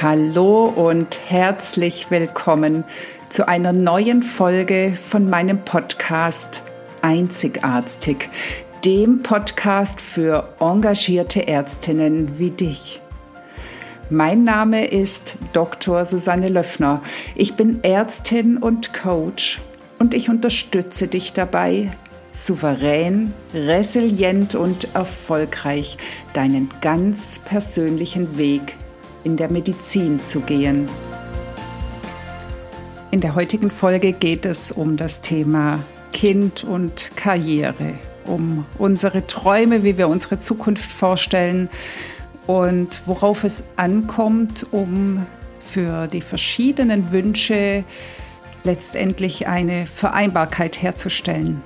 Hallo und herzlich willkommen zu einer neuen Folge von meinem Podcast Einzigartig, dem Podcast für engagierte Ärztinnen wie dich. Mein Name ist Dr. Susanne Löffner. Ich bin Ärztin und Coach und ich unterstütze dich dabei, souverän, resilient und erfolgreich deinen ganz persönlichen Weg in der Medizin zu gehen. In der heutigen Folge geht es um das Thema Kind und Karriere, um unsere Träume, wie wir unsere Zukunft vorstellen und worauf es ankommt, um für die verschiedenen Wünsche letztendlich eine Vereinbarkeit herzustellen.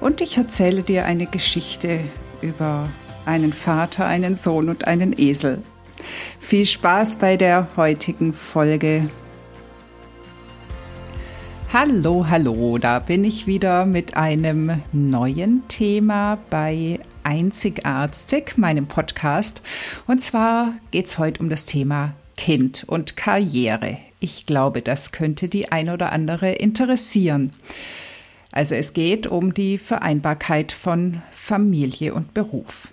Und ich erzähle dir eine Geschichte über einen Vater, einen Sohn und einen Esel. Viel Spaß bei der heutigen Folge. Hallo, hallo, da bin ich wieder mit einem neuen Thema bei Einzigartig, meinem Podcast. Und zwar geht es heute um das Thema Kind und Karriere. Ich glaube, das könnte die ein oder andere interessieren. Also es geht um die Vereinbarkeit von Familie und Beruf.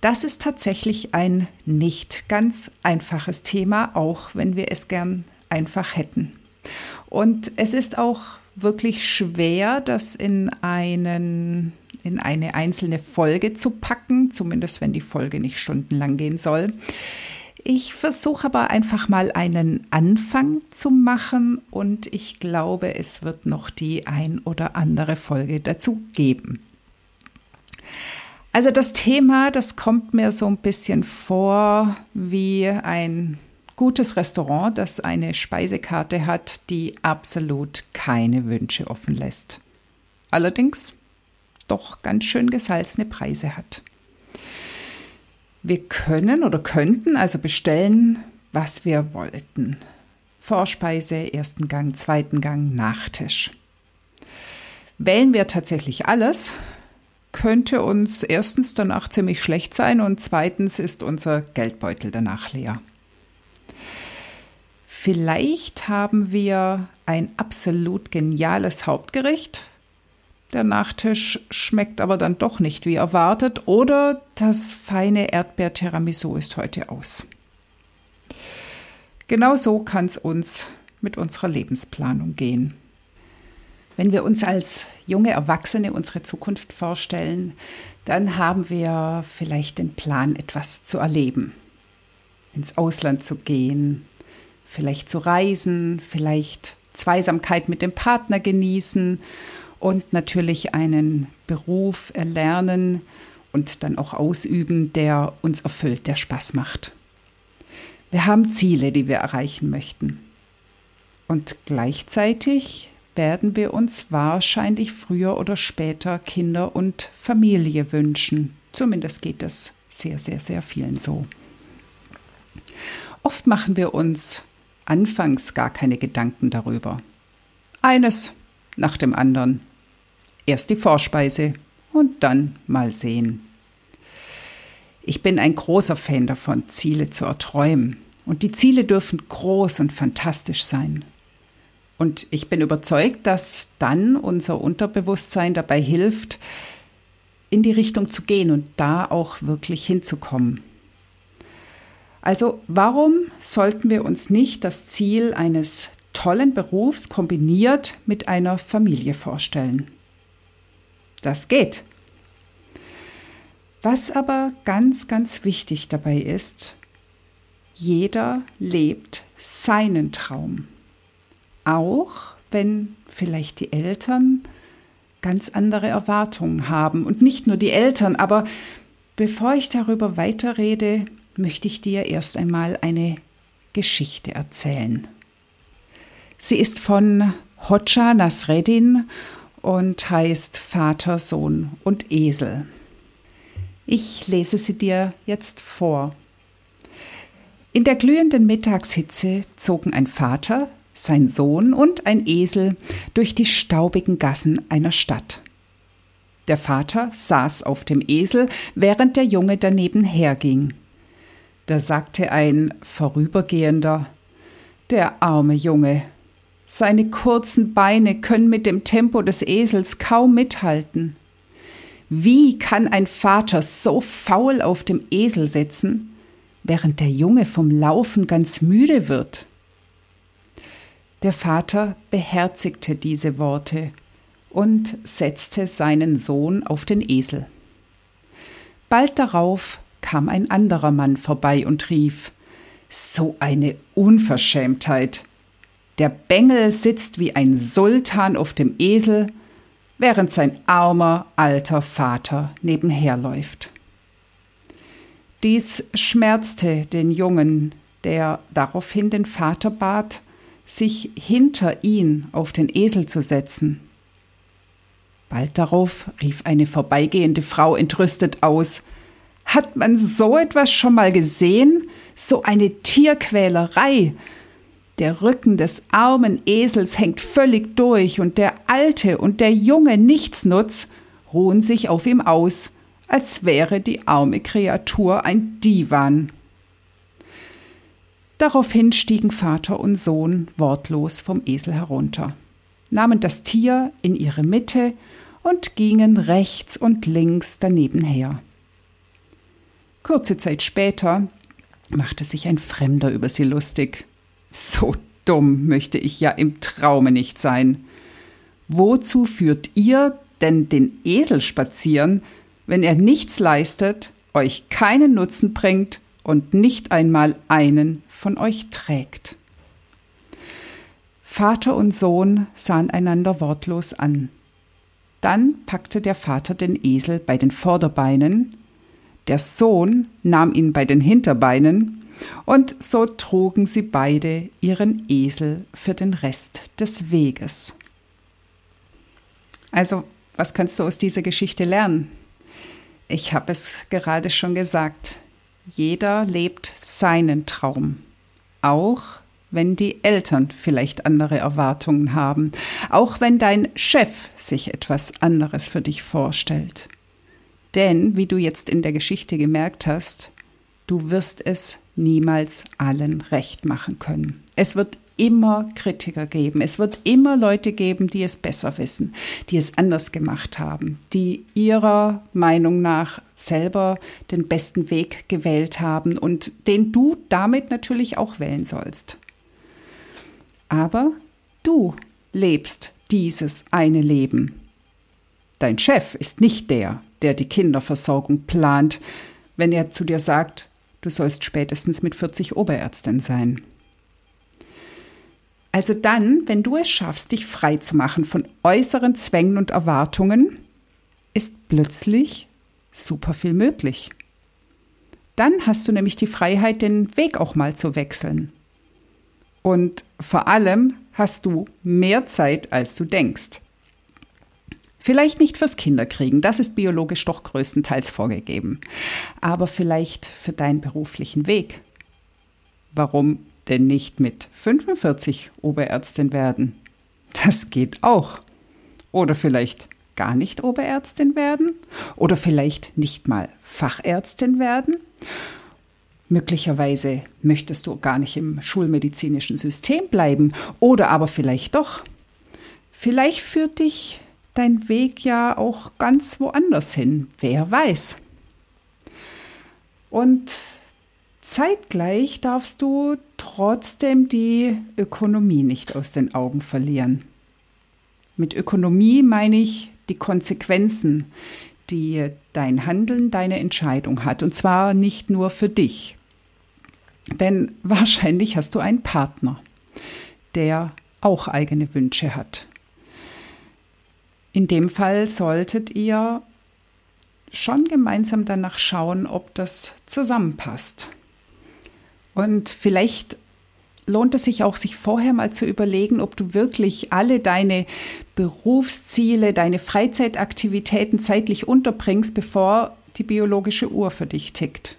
Das ist tatsächlich ein nicht ganz einfaches Thema, auch wenn wir es gern einfach hätten. Und es ist auch wirklich schwer, das in einen in eine einzelne Folge zu packen, zumindest wenn die Folge nicht stundenlang gehen soll. Ich versuche aber einfach mal einen Anfang zu machen und ich glaube, es wird noch die ein oder andere Folge dazu geben. Also das Thema, das kommt mir so ein bisschen vor wie ein gutes Restaurant, das eine Speisekarte hat, die absolut keine Wünsche offen lässt. Allerdings doch ganz schön gesalzene Preise hat. Wir können oder könnten also bestellen, was wir wollten. Vorspeise, ersten Gang, zweiten Gang, Nachtisch. Wählen wir tatsächlich alles, könnte uns erstens danach ziemlich schlecht sein und zweitens ist unser Geldbeutel danach leer. Vielleicht haben wir ein absolut geniales Hauptgericht. Der Nachtisch schmeckt aber dann doch nicht wie erwartet oder das feine Erdbeer-Tiramisu ist heute aus. Genau so kann es uns mit unserer Lebensplanung gehen. Wenn wir uns als junge Erwachsene unsere Zukunft vorstellen, dann haben wir vielleicht den Plan, etwas zu erleben. Ins Ausland zu gehen, vielleicht zu reisen, vielleicht Zweisamkeit mit dem Partner genießen und natürlich einen Beruf erlernen und dann auch ausüben, der uns erfüllt, der Spaß macht. Wir haben Ziele, die wir erreichen möchten. Und gleichzeitig werden wir uns wahrscheinlich früher oder später Kinder und Familie wünschen. Zumindest geht es sehr, sehr, sehr vielen so. Oft machen wir uns anfangs gar keine Gedanken darüber. Eines nach dem anderen. Erst die Vorspeise und dann mal sehen. Ich bin ein großer Fan davon, Ziele zu erträumen. Und die Ziele dürfen groß und fantastisch sein. Und ich bin überzeugt, dass dann unser Unterbewusstsein dabei hilft, in die Richtung zu gehen und da auch wirklich hinzukommen. Also warum sollten wir uns nicht das Ziel eines tollen Berufs kombiniert mit einer Familie vorstellen? Das geht. Was aber ganz, ganz wichtig dabei ist, jeder lebt seinen Traum auch wenn vielleicht die Eltern ganz andere Erwartungen haben. Und nicht nur die Eltern, aber bevor ich darüber weiterrede, möchte ich dir erst einmal eine Geschichte erzählen. Sie ist von Hodja Nasreddin und heißt Vater, Sohn und Esel. Ich lese sie dir jetzt vor. In der glühenden Mittagshitze zogen ein Vater, sein Sohn und ein Esel durch die staubigen Gassen einer Stadt. Der Vater saß auf dem Esel, während der Junge daneben herging. Da sagte ein Vorübergehender, der arme Junge, seine kurzen Beine können mit dem Tempo des Esels kaum mithalten. Wie kann ein Vater so faul auf dem Esel sitzen, während der Junge vom Laufen ganz müde wird? Der Vater beherzigte diese Worte und setzte seinen Sohn auf den Esel. Bald darauf kam ein anderer Mann vorbei und rief So eine Unverschämtheit. Der Bengel sitzt wie ein Sultan auf dem Esel, während sein armer alter Vater nebenherläuft. Dies schmerzte den Jungen, der daraufhin den Vater bat, sich hinter ihn auf den Esel zu setzen. Bald darauf rief eine vorbeigehende Frau entrüstet aus Hat man so etwas schon mal gesehen? So eine Tierquälerei. Der Rücken des armen Esels hängt völlig durch, und der alte und der junge Nichtsnutz ruhen sich auf ihm aus, als wäre die arme Kreatur ein Divan. Daraufhin stiegen Vater und Sohn wortlos vom Esel herunter, nahmen das Tier in ihre Mitte und gingen rechts und links daneben her. Kurze Zeit später machte sich ein Fremder über sie lustig. So dumm möchte ich ja im Traume nicht sein. Wozu führt ihr denn den Esel spazieren, wenn er nichts leistet, euch keinen Nutzen bringt und nicht einmal einen von euch trägt? Vater und Sohn sahen einander wortlos an. Dann packte der Vater den Esel bei den Vorderbeinen, der Sohn nahm ihn bei den Hinterbeinen und so trugen sie beide ihren Esel für den Rest des Weges. Also, was kannst du aus dieser Geschichte lernen? Ich habe es gerade schon gesagt, jeder lebt seinen Traum, auch wenn die Eltern vielleicht andere Erwartungen haben, auch wenn dein Chef sich etwas anderes für dich vorstellt. Denn, wie du jetzt in der Geschichte gemerkt hast, du wirst es niemals allen recht machen können. Es wird immer Kritiker geben. Es wird immer Leute geben, die es besser wissen, die es anders gemacht haben, die ihrer Meinung nach selber den besten Weg gewählt haben und den du damit natürlich auch wählen sollst. Aber du lebst dieses eine Leben. Dein Chef ist nicht der, der die Kinderversorgung plant, wenn er zu dir sagt, Du sollst spätestens mit 40 Oberärztin sein. Also dann, wenn du es schaffst, dich frei zu machen von äußeren Zwängen und Erwartungen, ist plötzlich super viel möglich. Dann hast du nämlich die Freiheit, den Weg auch mal zu wechseln. Und vor allem hast du mehr Zeit, als du denkst. Vielleicht nicht fürs Kinderkriegen, das ist biologisch doch größtenteils vorgegeben, aber vielleicht für deinen beruflichen Weg. Warum denn nicht mit 45 Oberärztin werden? Das geht auch. Oder vielleicht gar nicht Oberärztin werden? Oder vielleicht nicht mal Fachärztin werden? Möglicherweise möchtest du gar nicht im schulmedizinischen System bleiben oder aber vielleicht doch. Vielleicht führt dich dein Weg ja auch ganz woanders hin. Wer weiß. Und zeitgleich darfst du trotzdem die Ökonomie nicht aus den Augen verlieren. Mit Ökonomie meine ich die Konsequenzen, die dein Handeln, deine Entscheidung hat. Und zwar nicht nur für dich. Denn wahrscheinlich hast du einen Partner, der auch eigene Wünsche hat. In dem Fall solltet ihr schon gemeinsam danach schauen, ob das zusammenpasst. Und vielleicht lohnt es sich auch, sich vorher mal zu überlegen, ob du wirklich alle deine Berufsziele, deine Freizeitaktivitäten zeitlich unterbringst, bevor die biologische Uhr für dich tickt.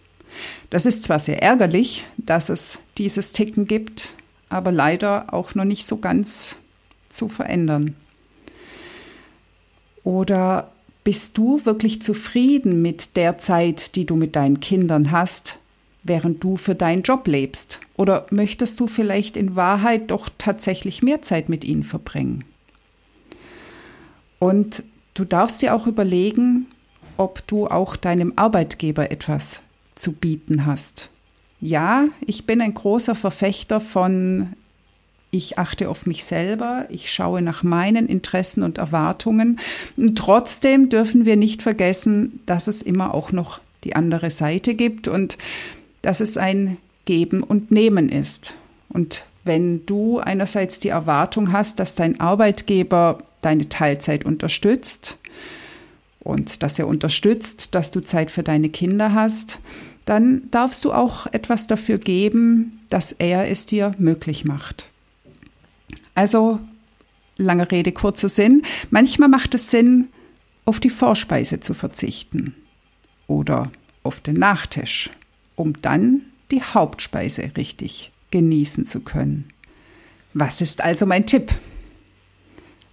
Das ist zwar sehr ärgerlich, dass es dieses Ticken gibt, aber leider auch noch nicht so ganz zu verändern. Oder bist du wirklich zufrieden mit der Zeit, die du mit deinen Kindern hast, während du für deinen Job lebst? Oder möchtest du vielleicht in Wahrheit doch tatsächlich mehr Zeit mit ihnen verbringen? Und du darfst dir auch überlegen, ob du auch deinem Arbeitgeber etwas zu bieten hast. Ja, ich bin ein großer Verfechter von ich achte auf mich selber, ich schaue nach meinen Interessen und Erwartungen. Und trotzdem dürfen wir nicht vergessen, dass es immer auch noch die andere Seite gibt und dass es ein Geben und Nehmen ist. Und wenn du einerseits die Erwartung hast, dass dein Arbeitgeber deine Teilzeit unterstützt und dass er unterstützt, dass du Zeit für deine Kinder hast, dann darfst du auch etwas dafür geben, dass er es dir möglich macht. Also, lange Rede, kurzer Sinn. Manchmal macht es Sinn, auf die Vorspeise zu verzichten oder auf den Nachtisch, um dann die Hauptspeise richtig genießen zu können. Was ist also mein Tipp?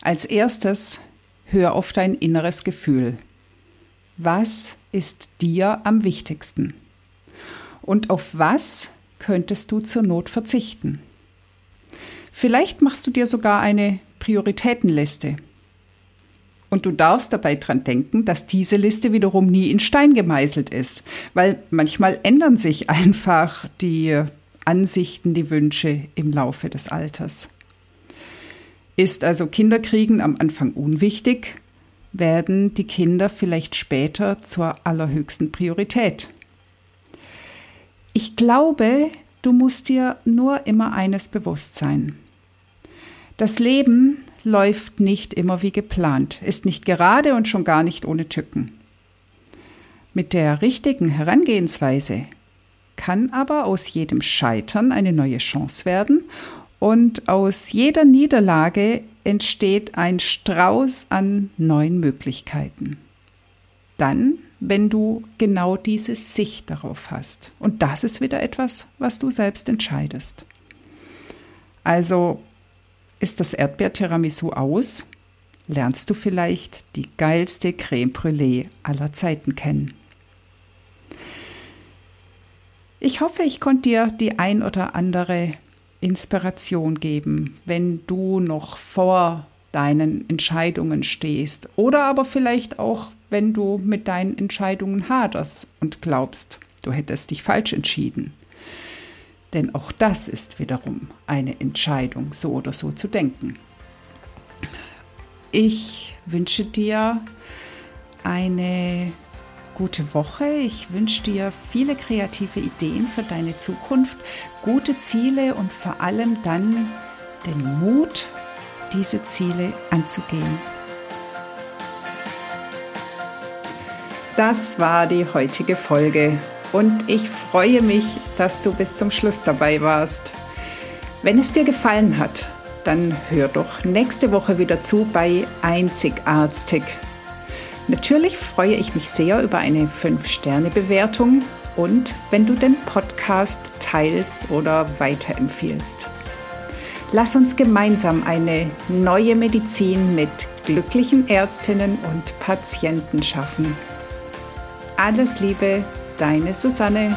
Als erstes, hör auf dein inneres Gefühl. Was ist dir am wichtigsten? Und auf was könntest du zur Not verzichten? Vielleicht machst du dir sogar eine Prioritätenliste. Und du darfst dabei dran denken, dass diese Liste wiederum nie in Stein gemeißelt ist, weil manchmal ändern sich einfach die Ansichten, die Wünsche im Laufe des Alters. Ist also Kinderkriegen am Anfang unwichtig, werden die Kinder vielleicht später zur allerhöchsten Priorität. Ich glaube, du musst dir nur immer eines bewusst sein. Das Leben läuft nicht immer wie geplant, ist nicht gerade und schon gar nicht ohne Tücken. Mit der richtigen Herangehensweise kann aber aus jedem Scheitern eine neue Chance werden und aus jeder Niederlage entsteht ein Strauß an neuen Möglichkeiten. Dann, wenn du genau diese Sicht darauf hast. Und das ist wieder etwas, was du selbst entscheidest. Also ist das Erdbeer-Tiramisu aus, lernst du vielleicht die geilste Creme Brûlée aller Zeiten kennen. Ich hoffe, ich konnte dir die ein oder andere Inspiration geben, wenn du noch vor deinen Entscheidungen stehst oder aber vielleicht auch, wenn du mit deinen Entscheidungen haderst und glaubst, du hättest dich falsch entschieden. Denn auch das ist wiederum eine Entscheidung, so oder so zu denken. Ich wünsche dir eine gute Woche. Ich wünsche dir viele kreative Ideen für deine Zukunft, gute Ziele und vor allem dann den Mut, diese Ziele anzugehen. Das war die heutige Folge und ich freue mich, dass du bis zum Schluss dabei warst. Wenn es dir gefallen hat, dann hör doch nächste Woche wieder zu bei Einzigartig. Natürlich freue ich mich sehr über eine 5-Sterne-Bewertung und wenn du den Podcast teilst oder weiterempfiehlst. Lass uns gemeinsam eine neue Medizin mit glücklichen Ärztinnen und Patienten schaffen. Alles Liebe, Deine Susanne.